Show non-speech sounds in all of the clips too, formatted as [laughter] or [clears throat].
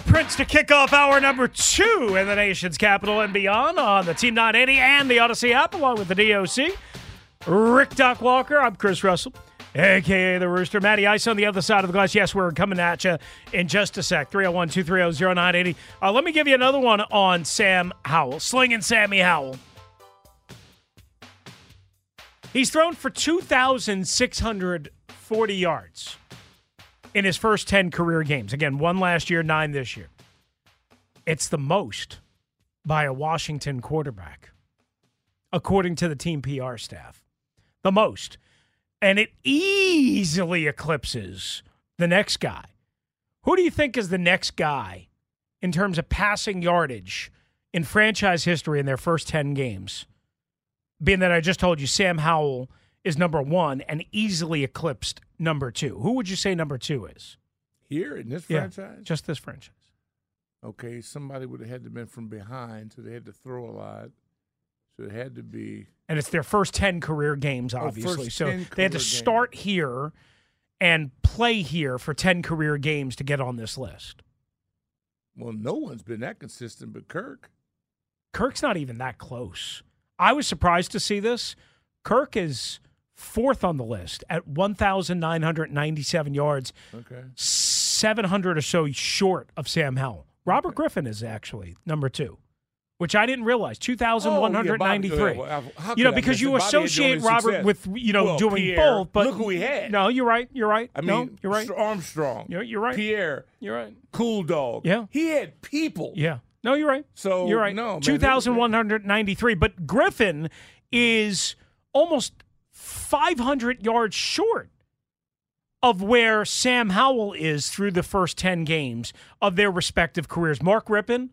Prince to kick off hour number two in the nation's capital and beyond on the Team 980 and the Audacy app, along with the DOC. Rick Doc Walker, I'm Chris Russell, aka the Rooster. Matty Ice on the other side of the glass. Yes, we're coming at you in just a sec. 301 230 0980. Uh, let me give you another one on Sam Howell, slinging Sammy Howell. He's thrown for 2,640 yards in his first 10 career games. Again, one last year, nine this year. It's the most by a Washington quarterback, according to the team PR staff. The most. And it easily eclipses the next guy. Who do you think is the next guy in terms of passing yardage in franchise history in their first 10 games? Being that I just told you Sam Howell is number one and easily eclipsed number two. Who would you say number two is? Here in this Yeah, franchise? just this franchise. Okay, somebody would have had to been from behind, so they had to throw a lot. So it had to be And it's their first 10 career games, Oh, obviously. first so they had to start here and play here for 10 career games to get on this list. well, no one's been that consistent but Kirk. Kirk's not even that close. I was surprised to see this. Kirk is fourth on the list at 1,997 yards, Okay. 700 or so short of Sam Howell. Robert Griffin is actually number two, which I didn't realize. 2,193. Oh, yeah, Bobby- you know, because you it? Bobby had the associate Robert success. with, you know, Well, doing Pierre, both. But look who he had. No, you're right. You're right. I no, mean, you're right. Armstrong. You're, you're right. Pierre, You're right. Cool Dog. Yeah. He had people. Yeah. No, you're right. So, you're right. no, 2,193. But Griffin is almost 500 yards short of where Sam Howell is through the first 10 games of their respective careers. Mark Rypien,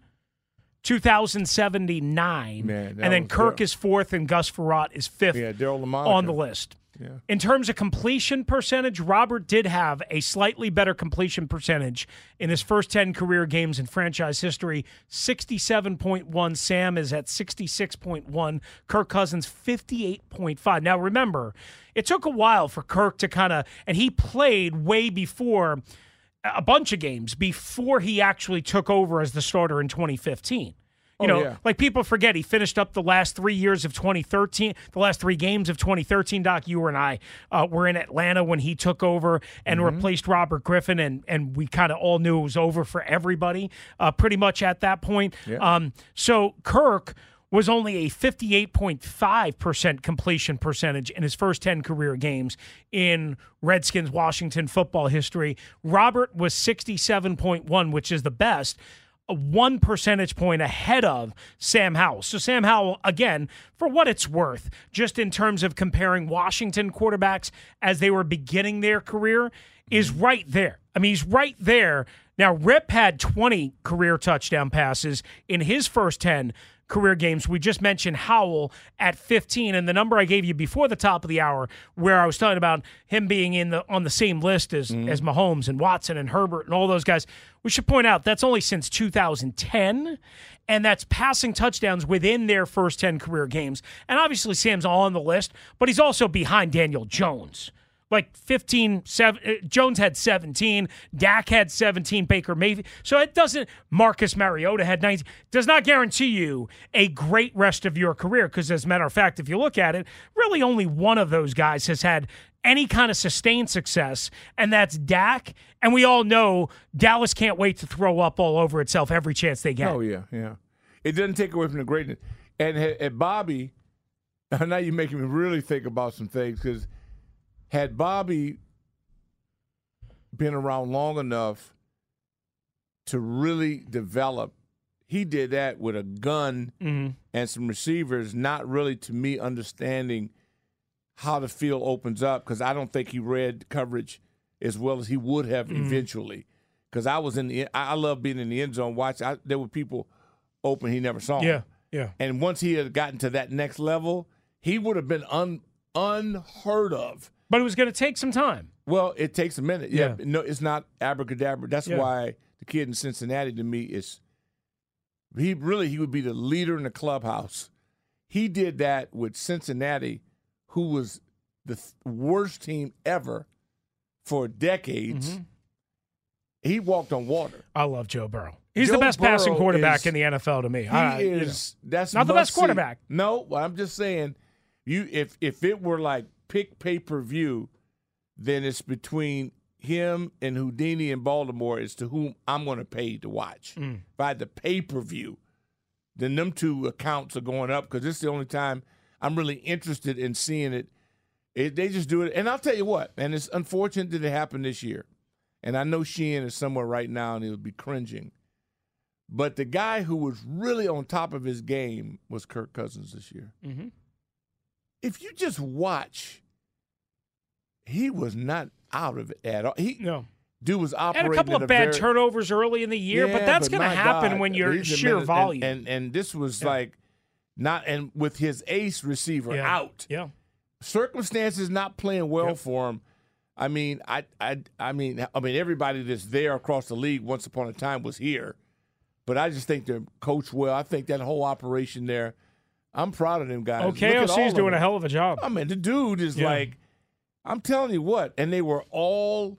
2,079. Man, and then Kirk is fourth and Gus Frerotte is fifth Yeah, on the list. Yeah. In terms of completion percentage, Robert did have a slightly better completion percentage in his first 10 career games in franchise history 67.1. Sam is at 66.1. Kirk Cousins, 58.5. Now, remember, it took a while for Kirk to kind of, and he played way before a bunch of games before he actually took over as the starter in 2015. You Oh, know, yeah. like people forget he finished up the last three years of 2013, the last three games of 2013. Doc, you and I uh, were in Atlanta when he took over and Mm-hmm. replaced Robert Griffin, and and we kind of all knew it was over for everybody, uh, pretty much at that point. Yeah. Um, so Kirk was only a 58.5% completion percentage in his first 10 career games in Redskins Washington football history. Robert was 67.1, which is the best one percentage point ahead of Sam Howell. So Sam Howell, again, for what it's worth, just in terms of comparing Washington quarterbacks as they were beginning their career, is mm-hmm. right there. I mean, he's right there. Now, Rip had 20 career touchdown passes in his first 10 career games. We just mentioned Howell at 15, and the number I gave you before the top of the hour, where I was talking about him being in the on the same list as Mm-hmm. as Mahomes and Watson and Herbert and all those guys. We should point out that's only since 2010, and that's passing touchdowns within their first 10 career games. And obviously, Sam's on the list, but he's also behind Daniel Jones like 15 seven, uh, Jones had 17, Dak had 17, Baker Mayfield. So it doesn't Marcus Mariota had 19 does not guarantee you a great rest of your career because as a matter of fact if you look at it, really only one of those guys has had any kind of sustained success and that's Dak and we all know Dallas can't wait to throw up all over itself every chance they get. Oh yeah, yeah. It doesn't take away from the greatness. And at Bobby, [laughs] now you're making me really think about some things because had Bobby been around long enough to really develop, he did that with a gun Mhm. and some receivers, not really to me understanding how the field opens up because I don't think he read coverage as well as he would have Mm-hmm. eventually. Because I was in the, I I love being in the end zone. Watch, I, there were people open he never saw. Yeah. Yeah. And once he had gotten to that next level, he would have been un, unheard of. But it was going to take some time. Well, it takes a minute. Yeah, Yeah. no, it's not abracadabra. That's Yeah. why the kid in Cincinnati to me is he really he would be the leader in the clubhouse. He did that with Cincinnati, who was the th- worst team ever for decades. Mm-hmm. He walked on water. I love Joe Burrow. He's Joe the best passing quarterback is- in the NFL to me. He I- you know. is that's Not the best quarterback. No, well, I'm just saying, you if if it were like pick pay per view, then it's between him and Houdini in Baltimore as to whom I'm going to pay to watch. Mm. If I had the pay per view, then them two accounts are going up because this is the only time I'm really interested in seeing it. it. They just do it, and I'll tell you what, and it's unfortunate that it happened this year. And I know Sheehan is somewhere right now, and he'll be cringing. But the guy who was really on top of his game was Kirk Cousins this year. Mm-hmm. If you just watch, he was not out of it at all. He No. dude was operating. Had a couple of bad very- turnovers early in the year, but that's going to happen God, when you're sheer minute- volume. And, and and this was Yeah. like not and with his ace receiver Yeah. out, yeah. circumstances not playing well Yep. for him. I mean, I, I, I mean, I mean, everybody that's there across the league once upon a time was here, but I just think they're coached well. I think that whole operation there, I'm proud of them guys. Look at all OKOC is doing a hell of a job. I mean, the dude is Yeah. like, I'm telling you what, and they were all.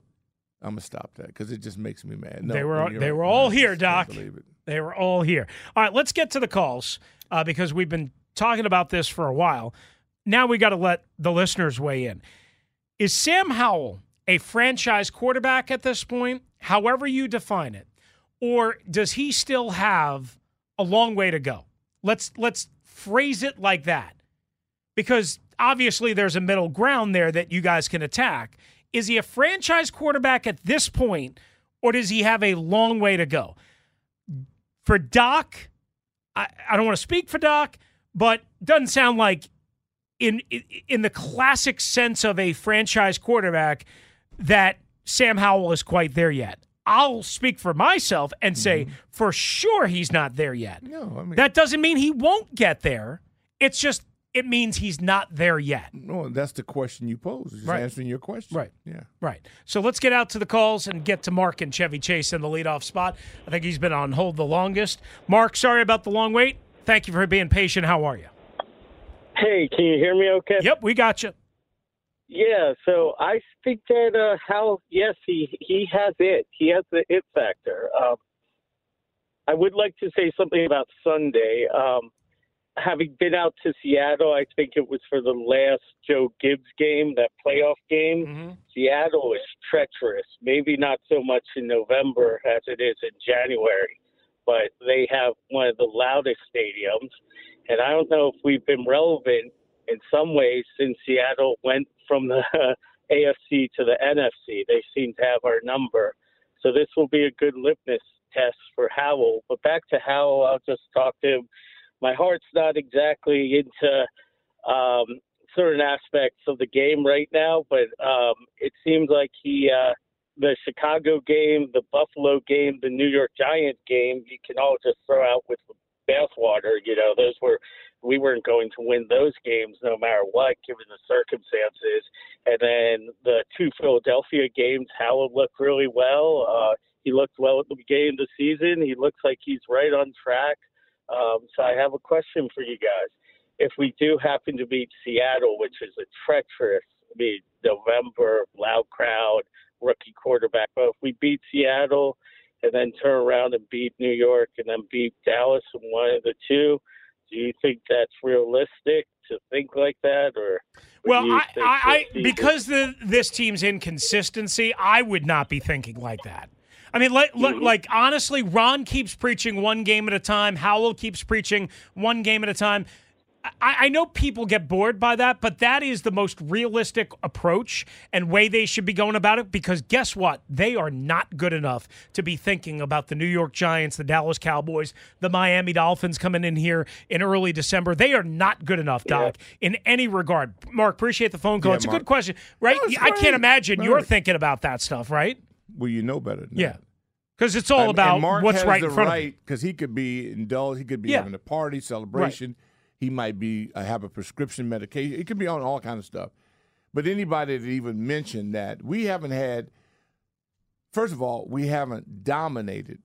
I'm gonna stop that because it just makes me mad. No, They were- they were all here, just Doc. believe it. They were all here. All right, let's get to the calls uh, because we've been talking about this for a while. Now we got to let the listeners weigh in. Is Sam Howell a franchise quarterback at this point, however you define it, or does he still have a long way to go? Let's let's phrase it like that, because obviously there's a middle ground there that you guys can attack. Is he a franchise quarterback at this point, or does he have a long way to go? for Doc, I, I don't want to speak for Doc, but doesn't sound like in in the classic sense of a franchise quarterback that Sam Howell is quite there yet. I'll speak for myself and say mm-hmm. for sure he's not there yet. No, I mean, That doesn't mean he won't get there. It's just it means he's not there yet. no, that's the question you pose. Just Right. answering your question. Right. Yeah. Right. So let's get out to the calls and get to Mark and Chevy Chase in the leadoff spot. I think he's been on hold the longest. Mark, sorry about the long wait. Thank you for being patient. How are you? Hey, can you hear me okay? Yep, we got you. Yeah, so I think that uh, Howell, yes, he he has it. He has the it factor. Um, I would like to say something about Sunday. Um, having been out to Seattle, I think it was for the last Joe Gibbs game, that playoff game. Mm-hmm. Seattle is treacherous. Maybe not so much in November as it is in January, but they have one of the loudest stadiums. And I don't know if we've been relevant in some ways since Seattle went from the [laughs] AFC to the NFC. They seem to have our number. So this will be a good litmus test for Howell. But back to Howell, I'll just talk to him. My heart's not exactly into um, certain aspects of the game right now, but um, it seems like he, uh, the Chicago game, the Buffalo game, the New York Giant game, you can all just throw out with bathwater. You know, those were we weren't going to win those games no matter what, given the circumstances. And then the two Philadelphia games, Howell looked really well. Uh, he looked well at the beginning of the season. He looks like he's right on track. Um, so I have a question for you guys. If we do happen to beat Seattle, which is a treacherous, I mean, November, loud crowd, rookie quarterback, but if we beat Seattle and then turn around and beat New York and then beat Dallas in one of the two, do you think that's realistic to think like that, or? Well, I, I, I because the this team's inconsistency, I would not be thinking like that. I mean, like, mm-hmm. like honestly, Ron keeps preaching one game at a time. Howell keeps preaching one game at a time. I, I, know people get bored by that, but that is the most realistic approach and way they should be going about it because guess what? They are not good enough to be thinking about the New York Giants, the Dallas Cowboys, the Miami Dolphins coming in here in early December. They are not good enough, Doc, yeah. in any regard. Mark, appreciate the phone call. Yeah, it's Mark. a good question, right? I can't imagine you're thinking about that stuff, right? Well, you know better. yeah. Because it's all about what's right in front right, of Because he could be indulged. He could be yeah. having a party, celebration. Right he might be uh, have a prescription medication. It could be on all kind of stuff. But anybody that even mentioned that we haven't had. First of all, we haven't dominated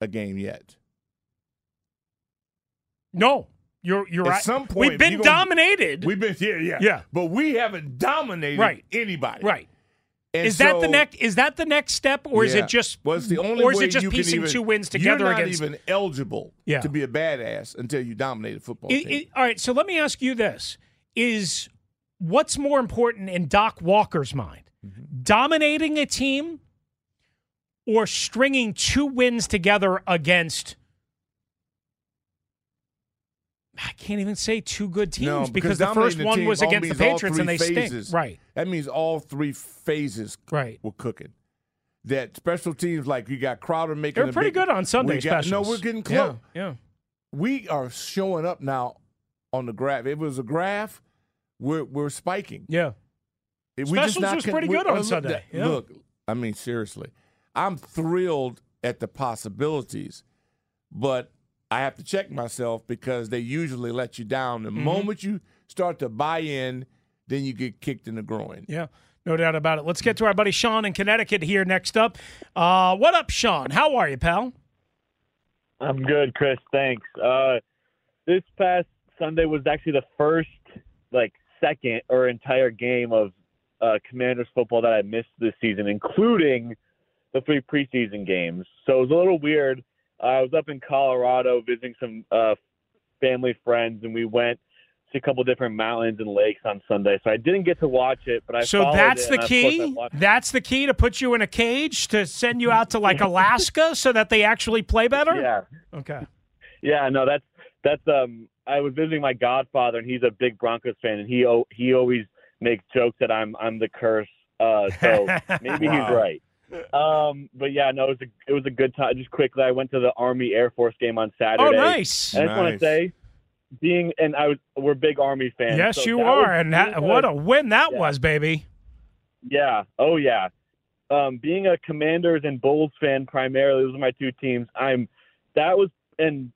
a game yet. No, you're you're At right. some point, we've been dominated. We've been yeah yeah yeah, but we haven't dominated right. anybody. Right. And is so, that the next? Is that the next step, or yeah. is it just? Well, the only or is it just piecing even, two wins together you're not against? even eligible yeah. to be a badass until you dominate a football it, team. It, all right, so let me ask you this: Is what's more important in Doc Walker's mind, mm-hmm. dominating a team, or stringing two wins together against? I can't even say two good teams no, because, because the first one was against the Patriots and they phases. stink. Right. That means all three phases right. were cooking. That special teams like you got Crowder making. They're pretty big, good on Sunday got, specials. No, we're getting close. Yeah, yeah. We are showing up now on the graph. If it was a graph, we're we're spiking. Yeah. If specials not, was pretty good on uh, look, Sunday. Yeah. Look, I mean seriously, I'm thrilled at the possibilities, but I have to check myself because they usually let you down. The mm-hmm. moment you start to buy in, then you get kicked in the groin. Yeah. No doubt about it. Let's get to our buddy Sean in Connecticut here next up. Uh, what up, Sean? How are you, pal? I'm good, Chris. Thanks. Uh, this past Sunday was actually the first, like, second or entire game of uh, Commanders football that I missed this season, including the three preseason games. So it was a little weird I was up in Colorado visiting some uh, family friends, and we went to a couple different mountains and lakes on Sunday. So I didn't get to watch it, but I so that's the key. That's the key to put you in a cage to send you out to like [laughs] Alaska so that they actually play better. Yeah. Okay. Yeah. No, that's that's um. I was visiting my godfather, and he's a big Broncos fan, and he he always makes jokes that I'm I'm the curse. Uh, so [laughs] maybe wow. he's right. Um, but yeah, no, it was a it was a good time. Just quickly, I went to the Army Air Force game on Saturday. Oh, nice! I just nice. want to say, being and I was we're big Army fans. Yes, so you are, and that, what a win that yeah. was, baby. Yeah. Oh yeah. Um, being a Commanders and Bulls fan primarily, those are my two teams. I'm that was and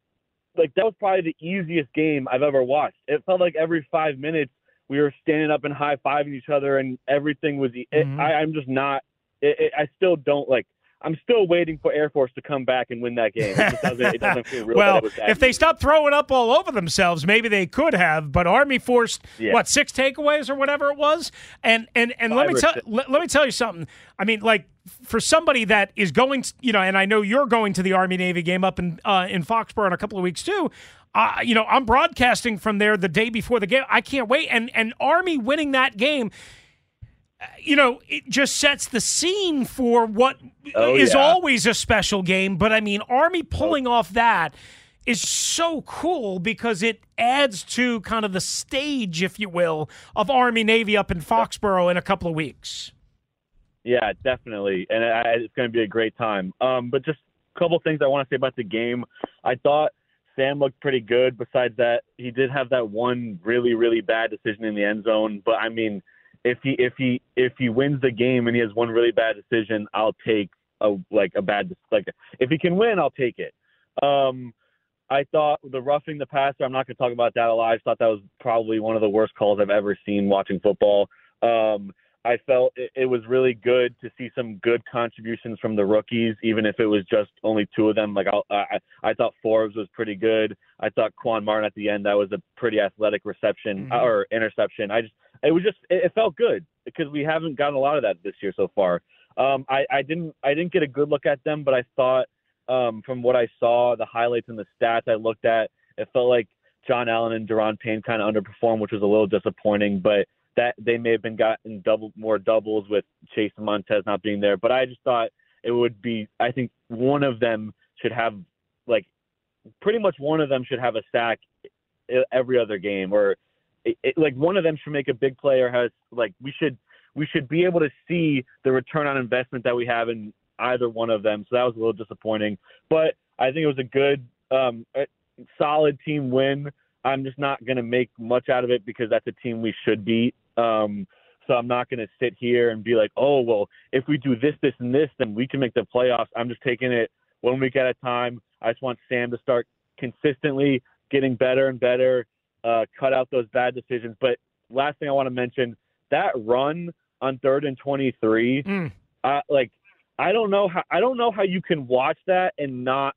like that was probably the easiest game I've ever watched. It felt like every five minutes we were standing up and high fiving each other, and everything was. Mm-hmm. It, I, I'm just not it, it, I still don't like. I'm still waiting for Air Force to come back and win that game. It doesn't, it doesn't feel [laughs] real. well, if they stop throwing up all over themselves, maybe they could have. But Army forced yeah. what six takeaways or whatever it was, and and and Five let me tell let, let me tell you something. I mean, like for somebody that is going, to, you know, and I know you're going to the Army Navy game up in uh, in Foxborough in a couple of weeks too. Uh, you know, I'm broadcasting from there the day before the game. I can't wait. And and Army winning that game you know, it just sets the scene for what oh, is yeah. always a special game. But I mean, Army pulling oh. off that is so cool because it adds to kind of the stage, if you will, of Army Navy up in Foxborough in a couple of weeks. Yeah, definitely, and it's going to be a great time. Um, but just a couple things I want to say about the game. I thought Sam looked pretty good. Besides that, he did have that one really, really bad decision in the end zone. But I mean if he if he if he wins the game and he has one really bad decision, I'll take a like a bad like if he can win, I'll take it. Um, I thought the roughing the passer. I'm not going to talk about that a lot. I thought that was probably one of the worst calls I've ever seen watching football. Um, I felt it, it was really good to see some good contributions from the rookies, even if it was just only two of them. Like I, I, I thought Forbes was pretty good. I thought Quan Martin at the end that was a pretty athletic reception Mm-hmm. or interception. I just it was just it, it felt good because we haven't gotten a lot of that this year so far. Um, I, I didn't I didn't get a good look at them, but I thought um, from what I saw, the highlights and the stats I looked at, it felt like John Allen and Daron Payne kind of underperformed, which was a little disappointing. But that they may have been gotten double more doubles with Chase and Montez not being there. But I just thought it would be. I think one of them should have like pretty much one of them should have a sack every other game, or it, it, like one of them should make a big play or has like we should we should be able to see the return on investment that we have in either one of them. So that was a little disappointing, but I think it was a good, um, solid team win. I'm just not going to make much out of it because that's a team we should beat. Um, so I'm not going to sit here and be like, oh, well, if we do this, this, and this, then we can make the playoffs. I'm just taking it one week at a time. I just want Sam to start consistently getting better and better, uh, cut out those bad decisions. But last thing I want to mention, that run on third and 23, Mm. uh, like I don't know how I don't know how you can watch that and not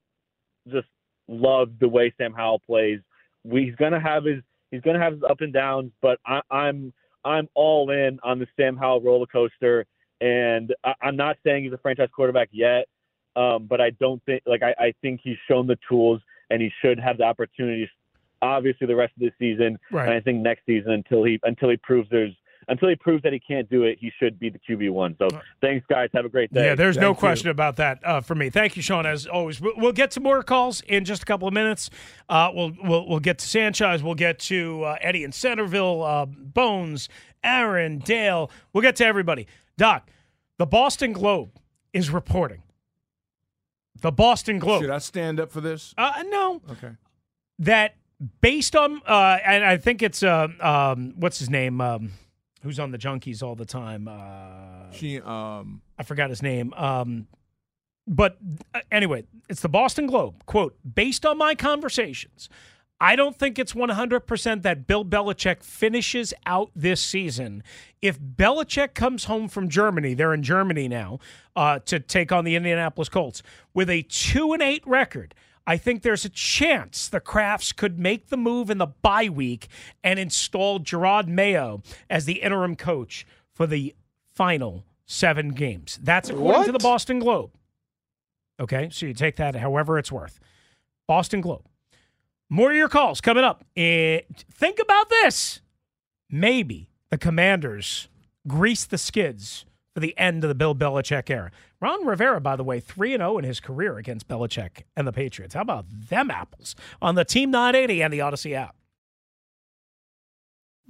just love the way Sam Howell plays. We, he's gonna have his he's gonna have his up and downs, but I, I'm I'm all in on the Sam Howell roller coaster, and I, I'm not saying he's a franchise quarterback yet, um, but I don't think like I, I think he's shown the tools and he should have the opportunities. Obviously, the rest of the season, Right. and I think next season until he until he proves there's until he proves that he can't do it, he should be the QB one. So thanks, guys. Have a great day. Yeah, there's no Thank you. question about that uh, for me. Thank you, Sean. As always, we'll, we'll get to more calls in just a couple of minutes. Uh, we'll, we'll we'll get to Sanchez. We'll get to uh, Eddie in Centerville, uh, Bones, Aaron, Dale. We'll get to everybody. Doc, the Boston Globe is reporting. The Boston Globe. Should I stand up for this? Uh, no, Okay. that based on uh, and I think it's uh, um, what's his name um, who's on the Junkies all the time. Uh, She um I forgot his name. Um, but uh, anyway, it's the Boston Globe. Quote, based on my conversations, I don't think it's 100% that Bill Belichick finishes out this season. If Belichick comes home from Germany, they're in Germany now, uh, to take on the Indianapolis Colts, with a 2 and 8 record, I think there's a chance the Krafts could make the move in the bye week and install Jerod Mayo as the interim coach for the final seven games. That's according to the Boston Globe. Okay, so you take that however it's worth. Boston Globe. More of your calls coming up. Eh, think about this. Maybe the Commanders grease the skids for the end of the Bill Belichick era. Ron Rivera, by the way, 3 0 in his career against Belichick and the Patriots. How about them apples on the Team 980 and the Audacy app?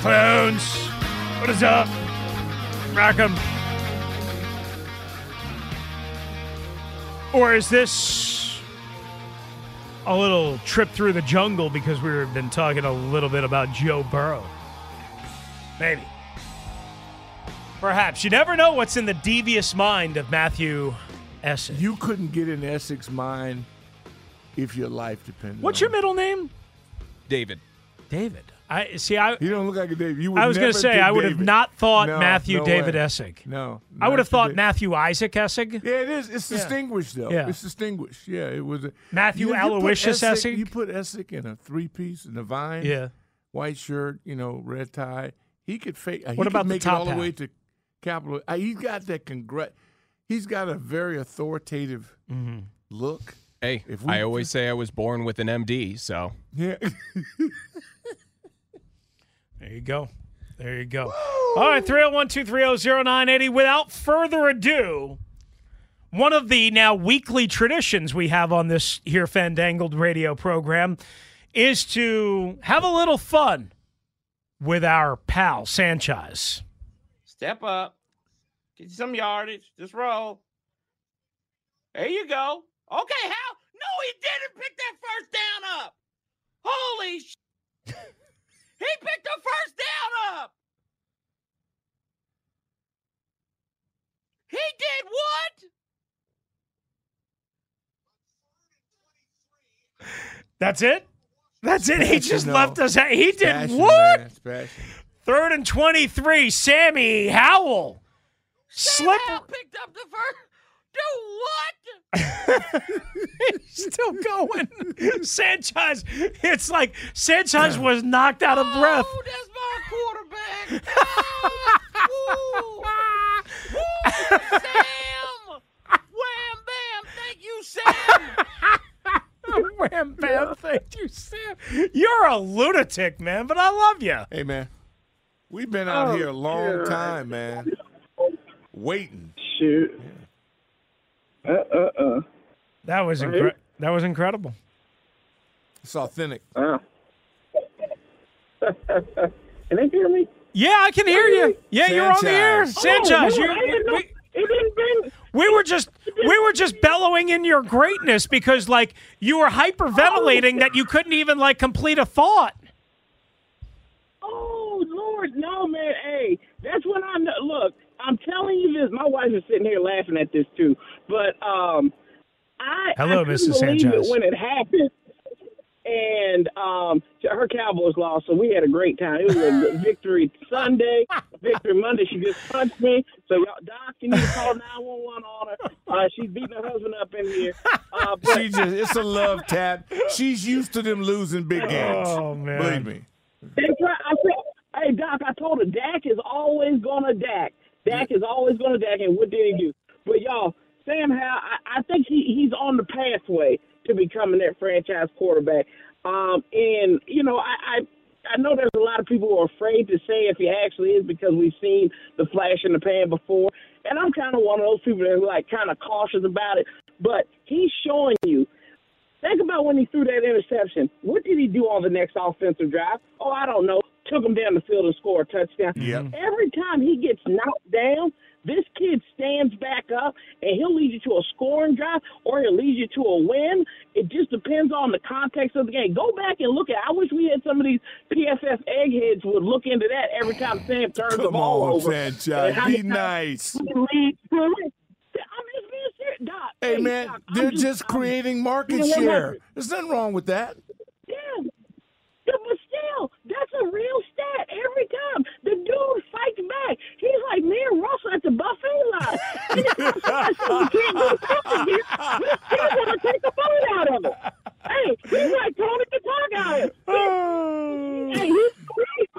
Clowns, what is up? Rackham. Or is this a little trip through the jungle because we've been talking a little bit about Joe Burrow? Maybe. Perhaps. You never know what's in the devious mind of Matthew Essig. You couldn't get in Essex mind if your life depended. What's on your middle name? David. David. I see. I You don't look like a David. You would I was going to to say I would have not thought No, Matthew no David way. Essig. No, I would have thought today. Matthew Isaac Essig. Yeah, it is. It's Yeah. distinguished though. Yeah. It's distinguished. Yeah, it was a, Matthew you, you Aloysius Essig- Essig? You put Essig in a three piece in a vine. Yeah. white shirt, you know, red tie. He could fake. uh, he What could about the make top it all hat? the way to Capitol? Uh, he's got that congr. He's got a very authoritative Mm-hmm. look. Hey, If we- I always say I was born with an MD, so Yeah. [laughs] There you go. There you go. All right, 301 230 0980. Without further ado, one of the now weekly traditions we have on this here Fandangled radio program is to have a little fun with our pal Sanchez. Step up. Get some yardage. Just roll. There you go. Okay, how? No, he didn't pick that first down up. Holy sh! He picked the first down up. He did what? That's it? That's it. He just left us. He did passion, what? man. It's passion. Third and 23. Sammy Howell. Slip. Picked up the first. Do what? [laughs] Still going. Sanchez. It's like Sanchez was knocked out of breath. Oh, that's my quarterback. [laughs] Woo. Woo, Sam. Wham bam. Thank you, Sam. [laughs] Wham bam. Thank you, Sam. You're a lunatic, man, but I love you. Hey man, we've been out Oh, here a long God. time, man. Waiting. Shoot. Uh uh uh. That was Right. incre- that was incredible. It's authentic. Wow. [laughs] Can they hear me? Yeah, I can hear you. Yeah, you're on the air, Sanchez. Sanchez. Oh, you- no, I didn't we, It didn't been. we were just we were just bellowing in your greatness because like you were hyperventilating that you couldn't even like complete a thought. Oh Lord, no, man. Hey, that's when I know. Look, I'm telling you this. My wife is sitting here laughing at this too. But um, I Hello, I couldn't Mrs. believe Sanchez. it when it happened. And um, her Cowboys lost, so we had a great time. It was a [laughs] victory Sunday, victory Monday. She just punched me. So, y'all, Doc, you need to call 911 on her. Uh, she's beating her husband up in here. [laughs] Uh, but She just it's a love tap. She's used to them losing big games. Oh man. Believe me. They try, I said, hey, Doc, I told her Dak is always going to Dak. Dak is always going to Dak, and what did he do? But, y'all, Sam Howell, I, I think he, he's on the pathway to becoming that franchise quarterback. Um, and, you know, I, I I know there's a lot of people who are afraid to say if he actually is because we've seen the flash in the pan before. And I'm kind of one of those people that are, like, kind of cautious about it. But he's showing you Think about when he threw that interception. What did he do on the next offensive drive? Oh, I don't know. Took him down the field and scored a touchdown. Yep. Every time he gets knocked down, this kid stands back up and he'll lead you to a scoring drive or he'll lead you to a win. It just depends on the context of the game. Go back and look at. I wish we had some of these PFF eggheads would look into that every time Sam turns the Come ball on, over. Sanchez. Be nice. I'm just being serious, Doc. Hey man, they're just creating market share. There's nothing wrong with that. Yeah. But still, that's a real stat every time. The dude fights back. He's like me and Russell at the buffet line. And if I said we can't do something here, kid's gonna take the phone out of it. Hey, he's like Tony the Talk out it. Hey, he's great,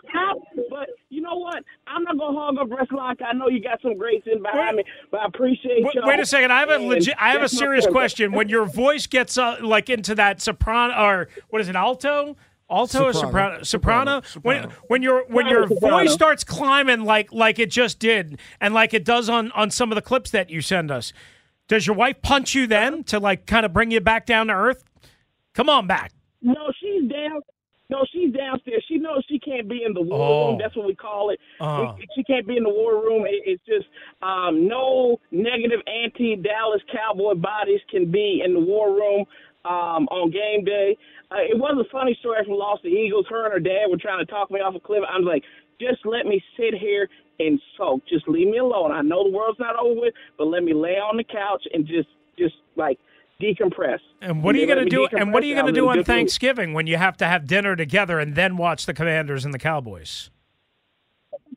But you know what? I'm not gonna hog up wrestling. I know you got some greats in behind me, but I appreciate Wait, y'all. wait a second. I have a legit. I have a serious question. When your voice gets uh, like into that soprano or what is it, alto? Alto or soprano? Soprano. Soprano. Soprano. When when your when your Soprano. voice starts climbing like like it just did, and like it does on on some of the clips that you send us, does your wife punch you then to like kind of bring you back down to earth? Come on back. No, she's down. No, she's downstairs. She knows she can't be in the war Oh. room. That's what we call it. Uh. She- She can't be in the war room. It, it's just um, no negative anti-Dallas Cowboy bodies can be in the war room um, on game day. Uh, it was a funny story from Lost the Eagles. Her and her dad were trying to talk me off a cliff. I was like, just let me sit here and soak. Just leave me alone. I know the world's not over with, but let me lay on the couch and just, just like decompress. And what are you going to do? And what are you going to do on. Thanksgiving when you have to have dinner together and then watch the Commanders and the Cowboys?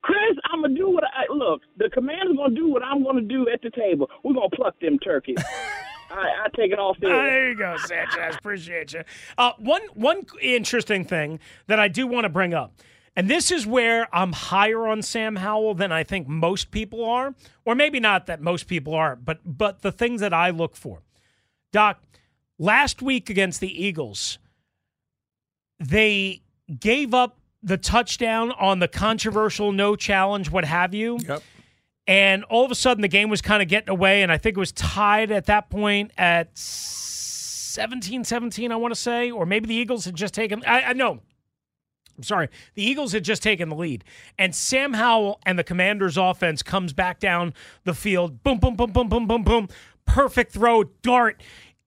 Chris, I'm gonna do what I look. The commander's gonna do what I'm gonna do at the table. We're gonna pluck them turkeys. [laughs] I, I take it off Ah, there. there you go, Sanchez. Appreciate you. Uh, one one interesting thing that I do want to bring up, and this is where I'm higher on Sam Howell than I think most people are, or maybe not that most people are, but but the things that I look for. Doc, last week against the Eagles, they gave up the touchdown on the controversial no challenge, what have you. Yep. And all of a sudden, the game was kind of getting away. And I think it was tied at that point at 17 17, I want to say. Or maybe the Eagles had just taken, I, I know. I'm sorry. The Eagles had just taken the lead. And Sam Howell and the Commanders' offense comes back down the field. Boom, boom, boom, boom, boom, boom, boom. Perfect throw, dart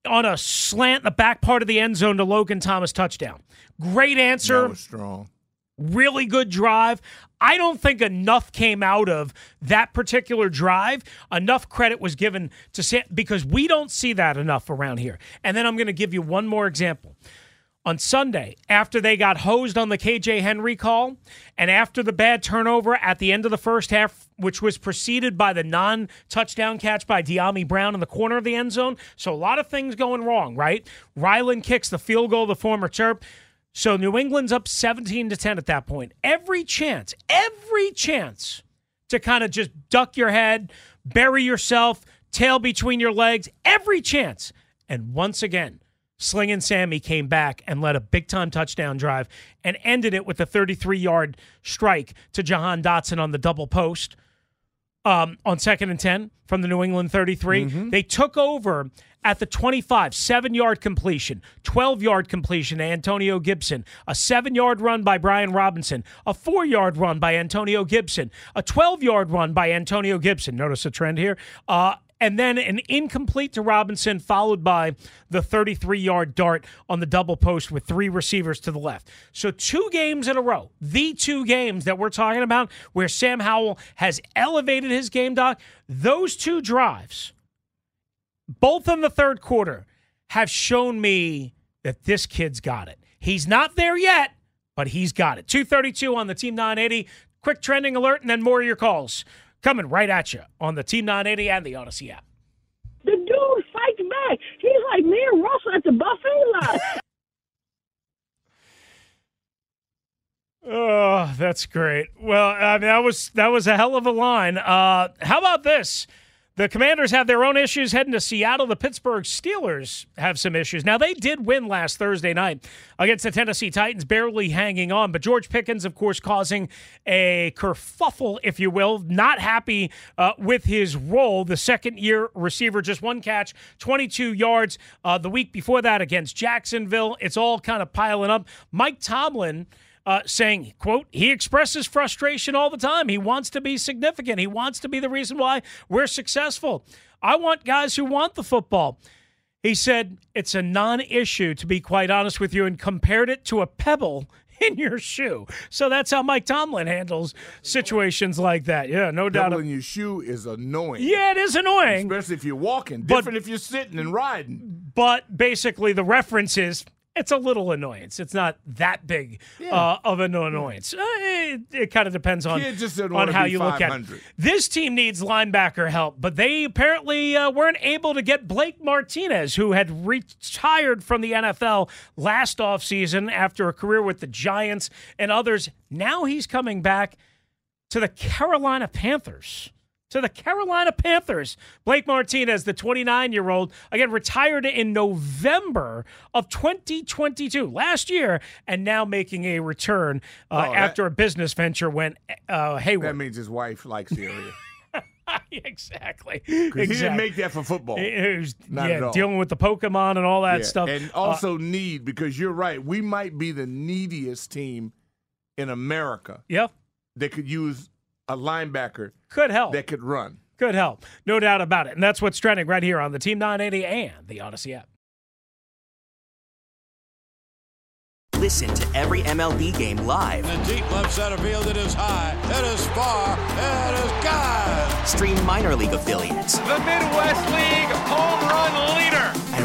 on a slant in the back part of the end zone to Logan Thomas touchdown. Great answer strong. Really good drive. I don't think enough came out of that particular drive. Enough credit was given to Sam because we don't see that enough around here. And then I'm going to give you one more example. On Sunday, after they got hosed on the KJ Henry call, and after the bad turnover at the end of the first half, which was preceded by the non touchdown catch by Dyami Brown in the corner of the end zone. So a lot of things going wrong, right? Ryland kicks the field goal, the former Terp. So New England's up 17 to 10 at that point. Every chance, every chance to kind of just duck your head, bury yourself, tail between your legs, every chance. And once again, Sling and Sammy came back and led a big time touchdown drive and ended it with a 33 yard strike to Jahan Dotson on the double post um, on second and 10 from the New England 33. They took over at the 25, seven yard completion, 12 yard completion to Antonio Gibson, a seven yard run by Brian Robinson, a four yard run by Antonio Gibson, a 12 yard run by Antonio Gibson. Notice a trend here. Uh, and then an incomplete to Robinson, followed by the 33 yard dart on the double post with three receivers to the left. So, two games in a row, the two games that we're talking about where Sam Howell has elevated his game, Doc, those two drives, both in the third quarter, have shown me that this kid's got it. He's not there yet, but he's got it. 232 on the Team 980. Quick trending alert, and then more of your calls coming right at you on the Team 980 and the Audacy app. The dude fights back. He's like me and Russell at the buffet line. [laughs] Oh, that's great. Well, I mean, that was that was a hell of a line. Uh, how about this? The Commanders have their own issues heading to Seattle. The Pittsburgh Steelers have some issues. Now, they did win last Thursday night against the Tennessee Titans, barely hanging on. But George Pickens, of course, causing a kerfuffle, if you will. Not happy uh, with his role. The second year receiver, just one catch, 22 yards. Uh, the week before that against Jacksonville, it's all kind of piling up. Mike Tomlin uh, saying, quote, he expresses frustration all the time. He wants to be significant. He wants to be the reason why we're successful. I want guys who want the football. He said, it's a non issue, to be quite honest with you, and compared it to a pebble [laughs] in your shoe. So that's how Mike Tomlin handles situations like that. Yeah, no doubt. Double in your shoe is annoying. Yeah, it is annoying. Especially if you're walking. But- Different if you're sitting and riding. but basically the reference is it's a little annoyance. It's not that big uh, of an annoyance. Uh, it it kind of depends on, on how you look at it. This team needs linebacker help, but they apparently uh, weren't able to get Blake Martinez, who had retired from the NFL last offseason after a career with the Giants and others. Now he's coming back to the Carolina Panthers. To the Carolina Panthers. Blake Martinez, the 29 year old, again retired in November of 2022, last year, and now making a return uh, Oh, that- after a business venture went uh, hayward. That means his wife likes the area. [laughs] Exactly. He didn't make that for football. It was, Not yeah, at all. dealing with the Pokemon and all that Yeah, stuff. And Uh, also need because you're right. We might be the neediest team in America yeah, that could use a linebacker could help. that could run. Could help. No doubt about it. And that's what's trending right here on the Team 980 and the Audacy app. Listen to every MLB game live. In the deep left center field, it is high, it is far, it is God. Stream minor league affiliates The Midwest League home run leader.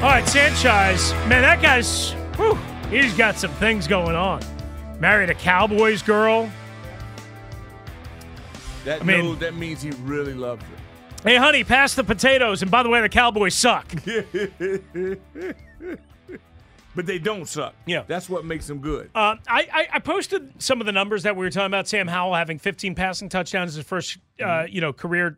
All right, Sanchez. Man, that guy's, whew, he's got some things going on. Married a Cowboys girl. That I mean- no, that means he really loves her. Hey, honey, pass the potatoes. And by the way, the Cowboys suck. [laughs] but they don't suck. Yeah. That's what makes them good. Uh, I, I, I posted some of the numbers that we were talking about. Sam Howell having 15 passing touchdowns as his first, uh, you know, career,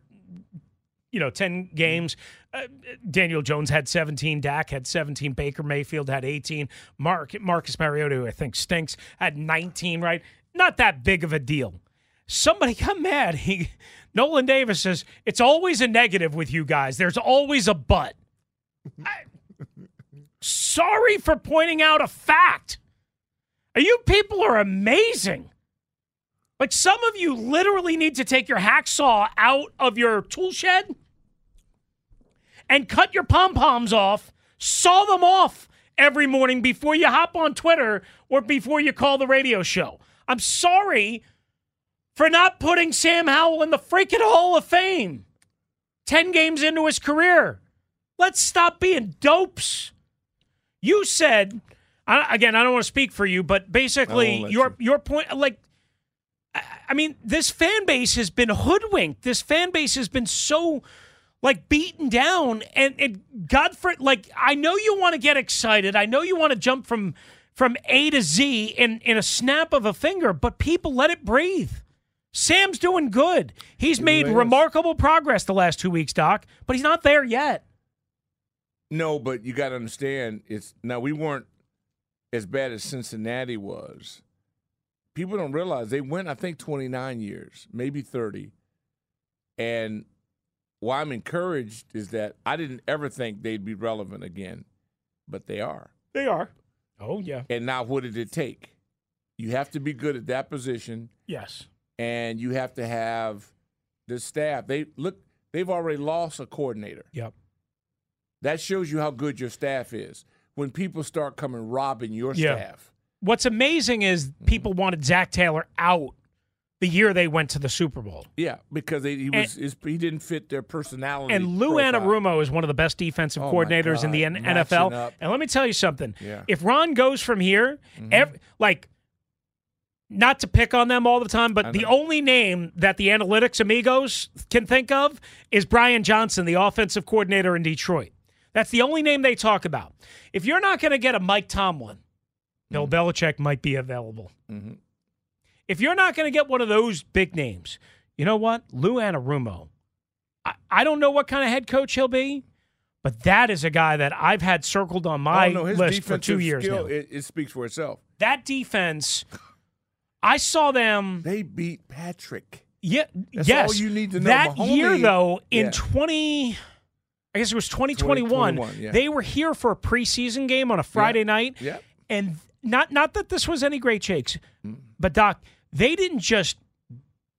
you know, 10 games. Uh, Daniel Jones had 17. Dak had 17. Baker Mayfield had 18. Mark Marcus Mariota, who I think stinks, had 19. Right, not that big of a deal. Somebody [laughs] got mad. He Nolan Davis says it's always a negative with you guys. There's always a but. I- sorry for pointing out a fact. You people are amazing. Like some of you literally need to take your hacksaw out of your tool shed and cut your pom poms off, saw them off every morning before you hop on Twitter or before you call the radio show. I'm sorry for not putting Sam Howell in the freaking Hall of Fame 10 games into his career. Let's stop being dopes. You said, I, again, I don't want to speak for you, but basically, won't let your your point, like, I mean, this fan base has been hoodwinked. This fan base has been so like beaten down, and and God for like, I know you want to get excited. I know you want to jump from from A to Z in in a snap of a finger, but people let it breathe. Sam's doing good. He's made is. remarkable progress the last two weeks, Doc, but he's not there yet. No, but you got to understand, it's now we weren't as bad as Cincinnati was. People don't realize they went, I think, 29 years, maybe 30. And why I'm encouraged is that I didn't ever think they'd be relevant again, but they are. They are. Oh yeah. And now, what did it take? You have to be good at that position, Yes. and you have to have the staff. They look, they've already lost a coordinator. Yep. That shows you how good your staff is. When people start coming robbing your Yeah. staff. What's amazing is mm-hmm. people wanted Zac Taylor out the year they went to the Super Bowl. Yeah, because they, he was his, he didn't fit their personality. And Lou profile. Anarumo is one of the best defensive Oh, coordinators in the N- NFL. up. And let me tell you something. Yeah. Mm-hmm. If Ron goes from here, ev- like, not to pick on them all the time, but the only name that the analytics amigos can think of is Brian Johnson, the offensive coordinator in Detroit. That's the only name they talk about. If you're not going to get a Mike Tomlin, Bill Mm-hmm. Belichick might be available. If you're not going to get one of those big names, you know what? Lou Anarumo. I, I don't know what kind of head coach he'll be, but that is a guy that I've had circled on my oh, no, list for two years skill, now. It, it speaks for itself. that defense, I saw them. They beat Patrick. Yeah, That's yes. all you need to know. That Mahoney- year, though, in Yeah. 20, I guess it was 2021, 2021, yeah. they were here for a preseason game on a Friday night. Yeah. And not not that this was any great shakes, but Doc, they didn't just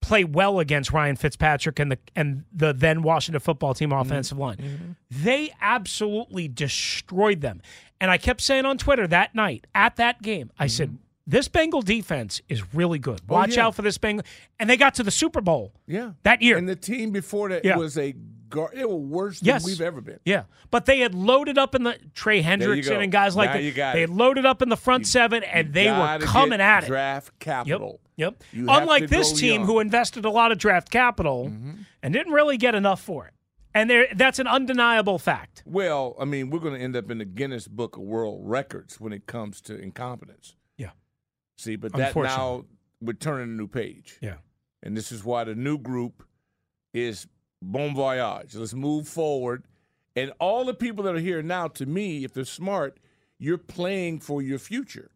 play well against Ryan Fitzpatrick and the and the then Washington football team Mm-hmm. offensive line. They absolutely destroyed them. And I kept saying on Twitter that night at that game, I said, this Bengal defense is really good. Mm-hmm. Oh, Watch yeah. out for this Bengal. And they got to the Super Bowl Yeah. that year. And the team before that Yeah. was a gar- they were worse than Yes. we've ever been. Yeah, but they had loaded up in the Trey you Hendrickson and guys like Now that. you they it. loaded up in the front seven, and they were coming at it. Draft capital. Yep. You Unlike this team, young. Mm-hmm. who invested a lot of draft capital and didn't really get enough for it, and that's an undeniable fact. Well, I mean, we're going to end up in the Guinness Book of World Records when it comes to incompetence. Yeah. See, but that now we're turning a new page. Yeah. And this is why the new group is bon voyage. Let's move forward. And all the people that are here now, to me, if they're smart, you're playing for your future.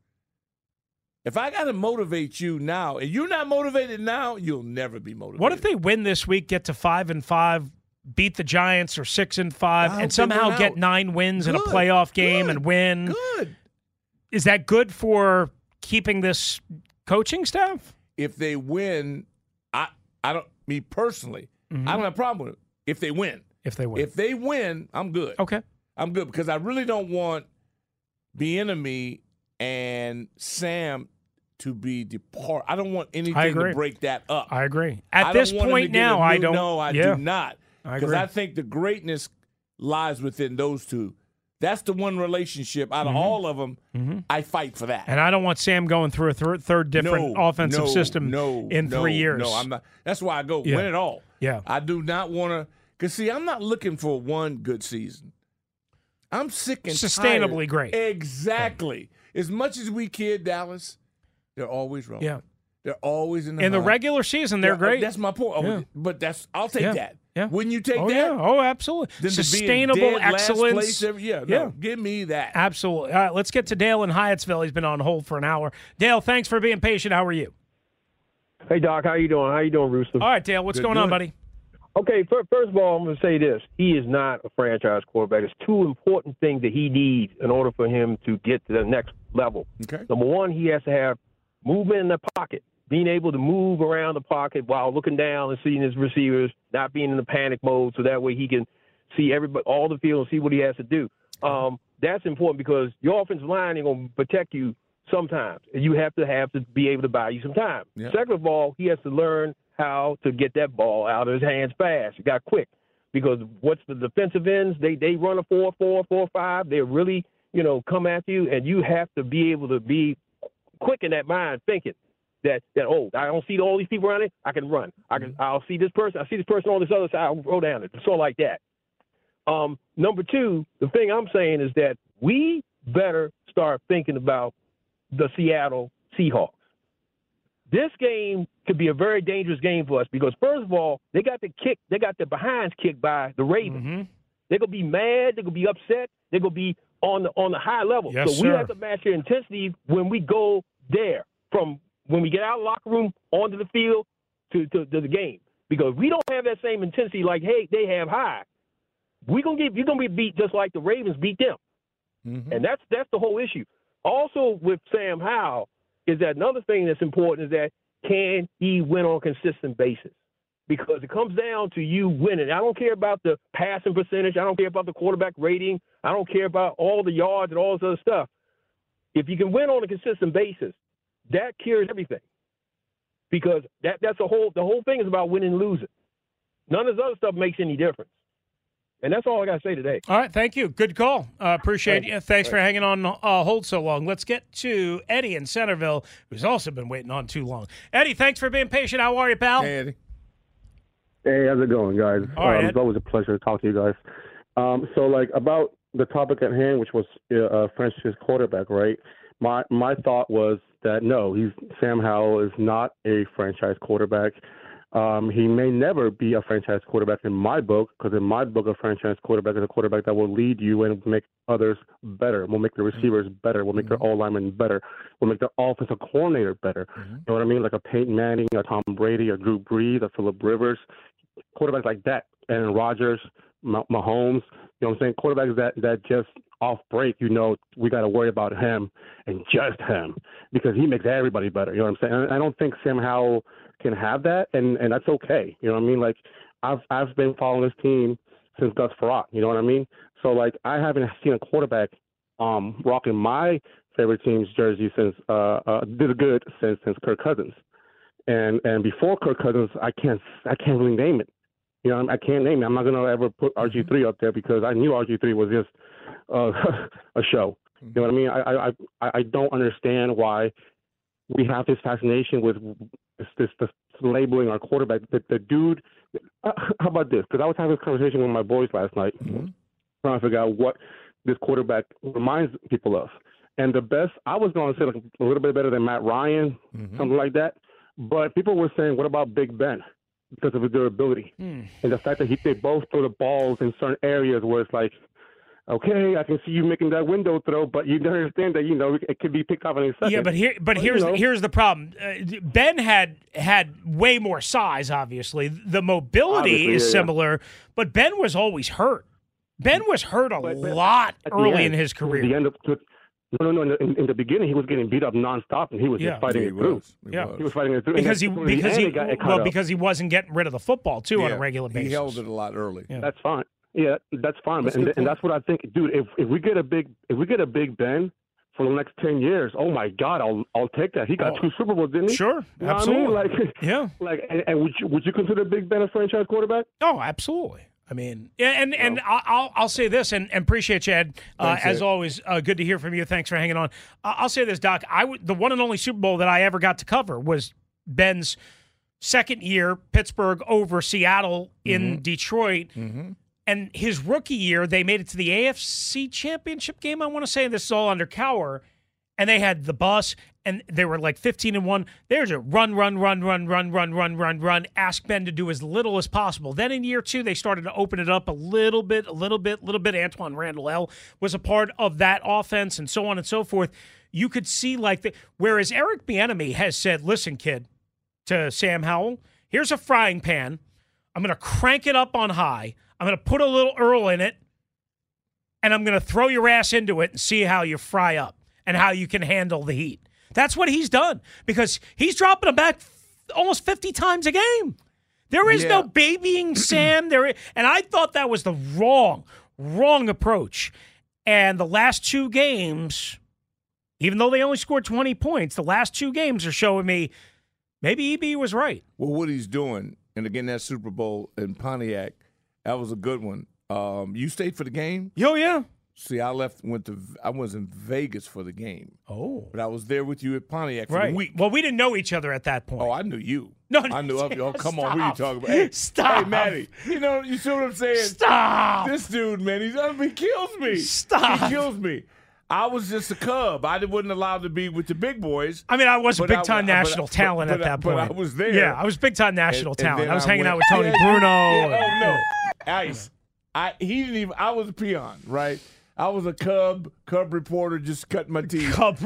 If I got to motivate you now, and you're not motivated now, you'll never be motivated. What if they win this week, get to five and five, beat the Giants or six and five, and somehow get nine wins in a playoff game and win? Good. Is that good for keeping this coaching staff? if they win, I I don't me personally, Mm-hmm. I don't have a problem with it. If they win. If they win. If they win, I'm good. Okay. I'm good because I really don't want Bieniemy and Sam to be depart. I don't want anything to break that up. I agree. At I this don't want him to point now, I don't. No, I yeah. do not. Because agree. I think the greatness lies within those two. That's the one relationship out of Mhm. all of them. Mhm. I fight for that. And I don't want Sam going through a thir- third different No, offensive no, system no, in three years. No, I'm not. That's why I go Yeah. win it all. Yeah. I do not want to. Cause see, I'm not looking for one good season. I'm sick and Sustainably tired. great. Exactly. As much as we kid Dallas, they're always wrong. Yeah. They're always in the In the regular season, they're Yeah, great. That's my point. Oh, Yeah. But that's I'll take Yeah. that. Yeah. Wouldn't you take oh, that? Yeah. Oh, absolutely. Then to be in Sustainable excellence. every- yeah, no, give me that. Absolutely. All right, let's get to Dale in Hyattsville. He's been on hold for an hour. Dale, thanks for being patient. How are you? Hey Doc, how you doing? How you doing, Rooster? All right, Dale, what's going on, buddy? Okay, fir- first of all, I'm going to say this: he is not a franchise quarterback. There's two important things that he needs in order for him to get to the next level. Okay. Number one, he has to have movement in the pocket, being able to move around the pocket while looking down and seeing his receivers, not being in the panic mode, so that way he can see everybody, all the field, and see what he has to do. Um, that's important because your offensive line ain't going to protect you sometimes, and you have to have to be able to buy you some time. Yeah. Second of all, he has to learn how to get that ball out of his hands fast. He got quick because what's the defensive ends? They they run a four four four five. They really you know come at you, and you have to be able to be quick in that mind, thinking that that oh I don't see all these people around it. I can run. I can. I'll see this person. I see this person on this other side. I'll go down it. Of like that. Um, number two, the thing I'm saying is that we better start thinking about the Seattle Seahawks. This game could be a very dangerous game for us because first of all, they got the kick, they got the behinds kicked by the Ravens. Mm-hmm. They're gonna be mad, they're gonna be upset, they're gonna be on the on the high level. Yes, so we sir. have to match their intensity when we go there, from when we get out of the locker room onto the field to, to, to the game. Because we don't have that same intensity like hey they have high. We gonna get you're gonna be beat just like the Ravens beat them. Mm-hmm. And that's that's the whole issue. Also with Sam Howell is that another thing that's important is that can he win on a consistent basis? Because it comes down to you winning. I don't care about the passing percentage. I don't care about the quarterback rating. I don't care about all the yards and all this other stuff. If you can win on a consistent basis, that cures everything. Because that that's the whole the whole thing is about winning and losing. None of this other stuff makes any difference. And that's all I got to say today. All right, thank you. Good call. Uh, appreciate Thanks. you. Thanks for hanging on uh, hold so long. Let's get to Eddie in Centerville, who's also been waiting on too long. Eddie, thanks for being patient. How are you, pal? Hey, Eddie. Hey, how's it going, guys? All right, um, Ed. it's always a pleasure to talk to you guys. Um, so, like about the topic at hand, which was uh, uh, franchise quarterback, right? My my thought was that no, he's Sam Howell is not a franchise quarterback. Um, he may never be a franchise quarterback in my book, because in my book, a franchise quarterback is a quarterback that will lead you and make others better, will make the mm-hmm. receivers better, will make their all mm-hmm. linemen better, will make their offensive coordinator better. Mm-hmm. You know what I mean? Like a Peyton Manning, a Tom Brady, a Drew Brees, a Philip Rivers, quarterbacks like that, Aaron Rodgers, Mah- Mahomes. You know what I'm saying? Quarterbacks that that just off break, you know, we got to worry about him and just him because he makes everybody better. You know what I'm saying? And I don't think Sam Howell can have that, and and that's okay. You know what I mean? Like I've I've been following this team since Gus Frerotte. You know what I mean? So like I haven't seen a quarterback um rocking my favorite team's jersey since uh, uh did good since since Kirk Cousins and and before Kirk Cousins, I can't I can't really name it. You know, I can't name it. I'm not gonna ever put RG3 up there because I knew RG3 was just uh, [laughs] a show. You know what I mean? I I I don't understand why we have this fascination with this this, this labeling our quarterback. The, the dude. Uh, [laughs] how about this? Because I was having this conversation with my boys last night, trying to figure out what this quarterback reminds people of. And the best, I was going to say like a little bit better than Matt Ryan, something like that. But people were saying, what about Big Ben? Because of his durability Hmm. and the fact that he they both throw the balls in certain areas where it's like, okay, I can see you making that window throw, but you don't understand that you know it could be picked off in a second. Yeah, but here, but you here's know. here's the problem. Uh, ben had had way more size. Obviously, the mobility Obviously, is yeah, yeah. similar, but Ben was always hurt. Ben was hurt a But- but lot early end, in his career. The end of, to, no, no, no. In, in the beginning, he was getting beat up nonstop, and he was Yeah. just fighting He it through. He Yeah. was. He was fighting it through because he then towards the because end, he got- it caught well up. because he wasn't getting rid of the football too on a regular basis. He held it a lot early. That's fine. Yeah, that's fine. That's and, and that's what I think, dude. If if we get a big if we get a big Ben for the next ten years, oh my God, I'll I'll take that. He got Oh. two Super Bowls, didn't he? Sure, You know absolutely. I mean? Like [laughs] yeah, like and, and would you would you consider Big Ben a franchise quarterback? Oh, absolutely. I mean, yeah, and and I- I'll I'll say this, and, and appreciate you, Ed. Uh, as Ed. always, uh, good to hear from you. Thanks for hanging on. Uh, I'll say this, Doc. I w- the one and only Super Bowl that I ever got to cover was Ben's second year, Pittsburgh over Seattle in Detroit. And his rookie year, they made it to the AFC Championship game. I want to say this is all under Cowher, and they had the bus, and they were like fifteen and one. There's a run, run, run, run, run, run, run, run, run. Ask Ben to do as little as possible. Then in year two, they started to open it up a little bit, a little bit, a little bit. Antwaan Randle El was a part of that offense, and so on and so forth. You could see like the whereas Eric Bieniemy has said, "Listen, kid," to Sam Howell, "Here's a frying pan. I'm going to crank it up on high. I'm going to put a little Earl in it, and I'm going to throw your ass into it and see how you fry up and how you can handle the heat. That's what he's done because he's dropping them back almost 50 times a game. There is no babying [clears throat] Sam. There, and I thought that was the wrong, wrong approach. And the last two games, even though they only scored 20 points, the last two games are showing me maybe EB was right. Well, what he's doing, and again, that Super Bowl in Pontiac, that was a good one. Um, you stayed for the game? Yo, yeah. See, I left, went to, I was in Vegas for the game. Oh. But I was there with you at Pontiac for Right. Well, we didn't know each other at that point. Oh, I knew you. No, I knew of you. Oh, come on, what are you talking about? Hey, Stop. Hey, Maddie, you know, you see what I'm saying? Stop. This dude, man, he's he kills me. Stop. He kills me. I was just a cub. I wasn't allowed to be with the big boys. I mean, I was a big time national but- talent but- at that but point. I was there. Yeah, I was big time national And- and talent. then I was hanging went- out with Tony [laughs] Yeah, Bruno. yeah, and- oh no, Ice. I he didn't even. I was a peon, right? I was a cub cub reporter, just cutting my teeth. Cub.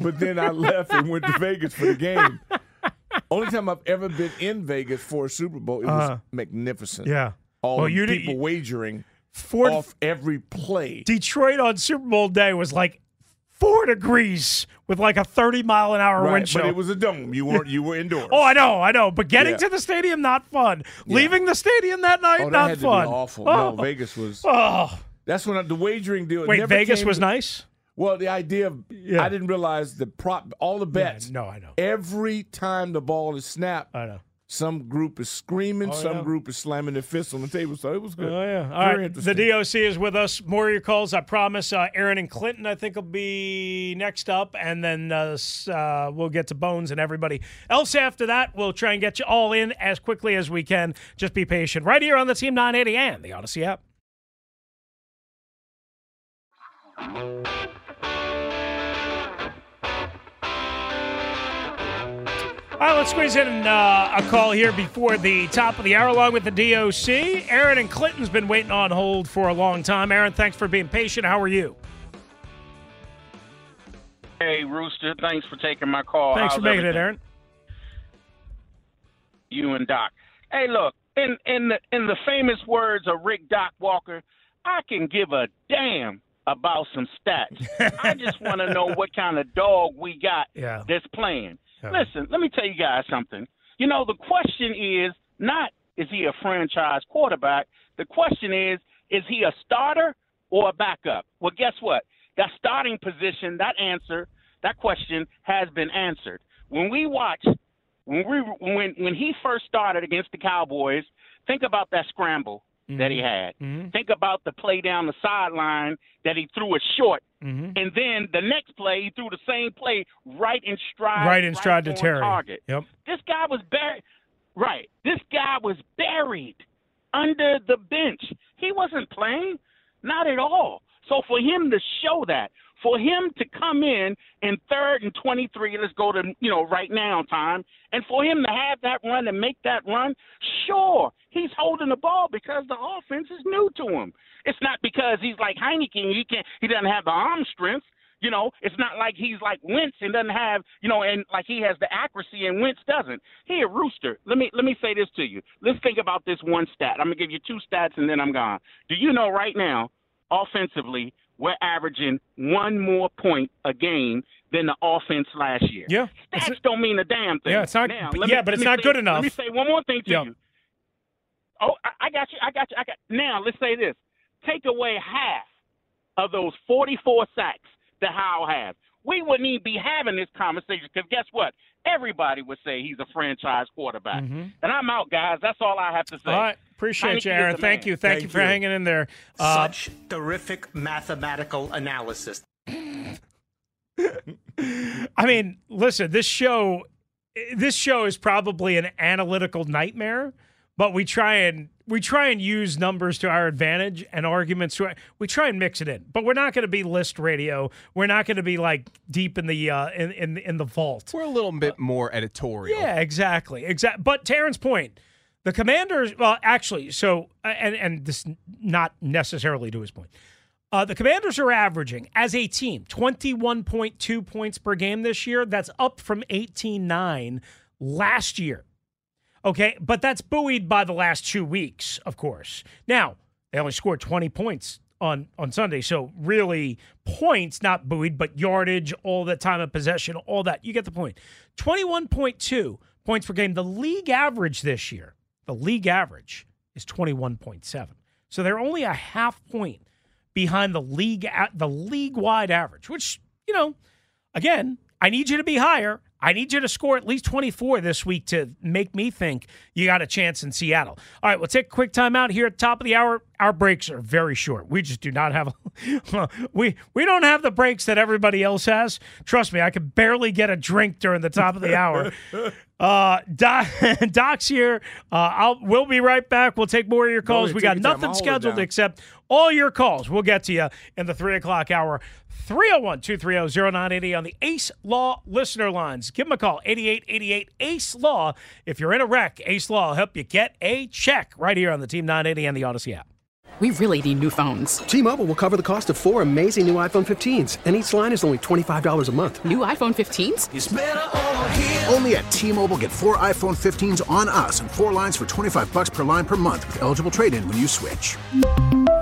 But then I left and went to Vegas for the game. [laughs] Only time I've ever been in Vegas for a Super Bowl. It was Uh-huh. magnificent. Yeah. all Well, the you did- people wagering Ford- off every play. Detroit on Super Bowl day was like four degrees with like a 30 mile an hour Right, wind chill. but it was a dome. You weren't. You were indoors. Oh, I know, I know. But getting Yeah. to the stadium, not fun. Leaving the stadium that night, Oh, that not had fun. awful. Oh. No, Vegas was. Oh. That's when I, the wagering deal. Wait, never Vegas was to- nice? Well, the idea of Yeah. I didn't realize the prop, all the bets. no, I know. Every time the ball is snapped, I know. Some group is screaming, Oh, some yeah. group is slamming their fists on the table. So it was good. Oh yeah. All right. The DOC is with us. More of your calls, I promise. Uh, Aaron and Clinton, I think, will be next up, and then uh, uh, we'll get to Bones and everybody else after that. We'll try and get you all in as quickly as we can. Just be patient. Right here on the Team 980 and the Audacy app. All right, let's squeeze in uh, a call here before the top of the hour, along with the DOC. Aaron and Clinton's been waiting on hold for a long time. Aaron, thanks for being patient. How are you? Hey, Rooster, thanks for taking my call. thanks How's for making everything? it, Aaron. You and Doc. Hey, look, in in the in the famous words of Rick Doc Walker, I can give a damn about some stats. [laughs] I just want to know what kind of dog we got Yeah. that's playing. Listen, let me tell you guys something. You know, the question is not is he a franchise quarterback? The question is is he a starter or a backup? Well, guess what? That starting position, that answer, that question has been answered. When we watch when we when when he first started against the Cowboys, Think about that scramble that he had. Mm-hmm. Think about the play down the sideline that he threw it short. Mm-hmm. And then the next play, he threw the same play right in stride. Right in stride to Terry. Target. Yep. This guy was buried. Right. This guy was buried under the bench. He wasn't playing, not at all. So for him to show that, for him to come in in third and 23, let's go to, you know, right now time, and for him to have that run and make that run, sure, he's holding the ball because the offense is new to him. It's not because he's like Heinicke, he can't, he doesn't have the arm strength. You know, it's not like he's like Wentz and doesn't have, you know, and like he has the accuracy and Wentz doesn't. Here, Rooster, let me let me say this to you. Let's think about this one stat. I'm gonna give you two stats and then I'm gone. Do you know right now, offensively, we're averaging one more point a game than the offense last year. Yeah. Stats don't mean a damn thing. Yeah, it's not- Now, yeah, me- but it's not say- good enough. Let me say one more thing to Yeah. you. Oh, I, I got you. I got you. I got. Now let's say this: take away half of those 44 sacks that Howell has. We wouldn't even be having this conversation because guess what? Everybody would say he's a franchise quarterback. Mhm. And I'm out, guys. That's all I have to say. All right. Appreciate Heineke you, Aaron. Thank you. Thank, you for hanging in there. Uh, Such terrific mathematical analysis. [laughs] I mean, listen, this show this show is probably an analytical nightmare, but we try and we try and use numbers to our advantage and arguments to we try and mix it in. But we're not going to be list radio. We're not going to be like deep in the uh in in, in the vault. We're a little bit more editorial. Yeah, exactly. exactly But Terrence's point, the Commanders. Well, actually, so uh, and and this not necessarily to his point. Uh, the Commanders are averaging as a team 21.2 points per game this year. That's up from 18.9 last year. Okay, but that's buoyed by the last two weeks, of course. Now they only scored 20 points on on Sunday, so really points not buoyed, but yardage, all the time of possession, all that. You get the point. 21.2 points per game. The league average this year, the league average is 21.7. So they're only a half point behind the league the league wide average, which, you know, again, I need you to be higher. I need you to score at least 24 this week to make me think you got a chance in Seattle. All right, we'll take a quick time out here at the top of the hour. Our breaks are very short. We just do not have [laughs] we we don't have the breaks that everybody else has. Trust me, I could barely get a drink during the top of the hour. [laughs] Uh, Doc, [laughs] Doc's here. Uh, I'll we'll be right back. We'll take more of your calls. ahead, we got nothing I'll hold it scheduled except all your calls. We'll get to you in the three o'clock hour. 301 230 0980 on the Ace Law listener lines. Give them a call, 8888 Ace Law. If you're in a wreck, Ace Law will help you get a check right here on the Team 980 and the Audacy app. We really need new phones. T-Mobile will cover the cost of four amazing new iPhone 15s, and each line is only $25 a month. New iPhone 15s? Only at T-Mobile get four iPhone 15s on us and four lines for 25 bucks per line per month with eligible trade-in when you switch.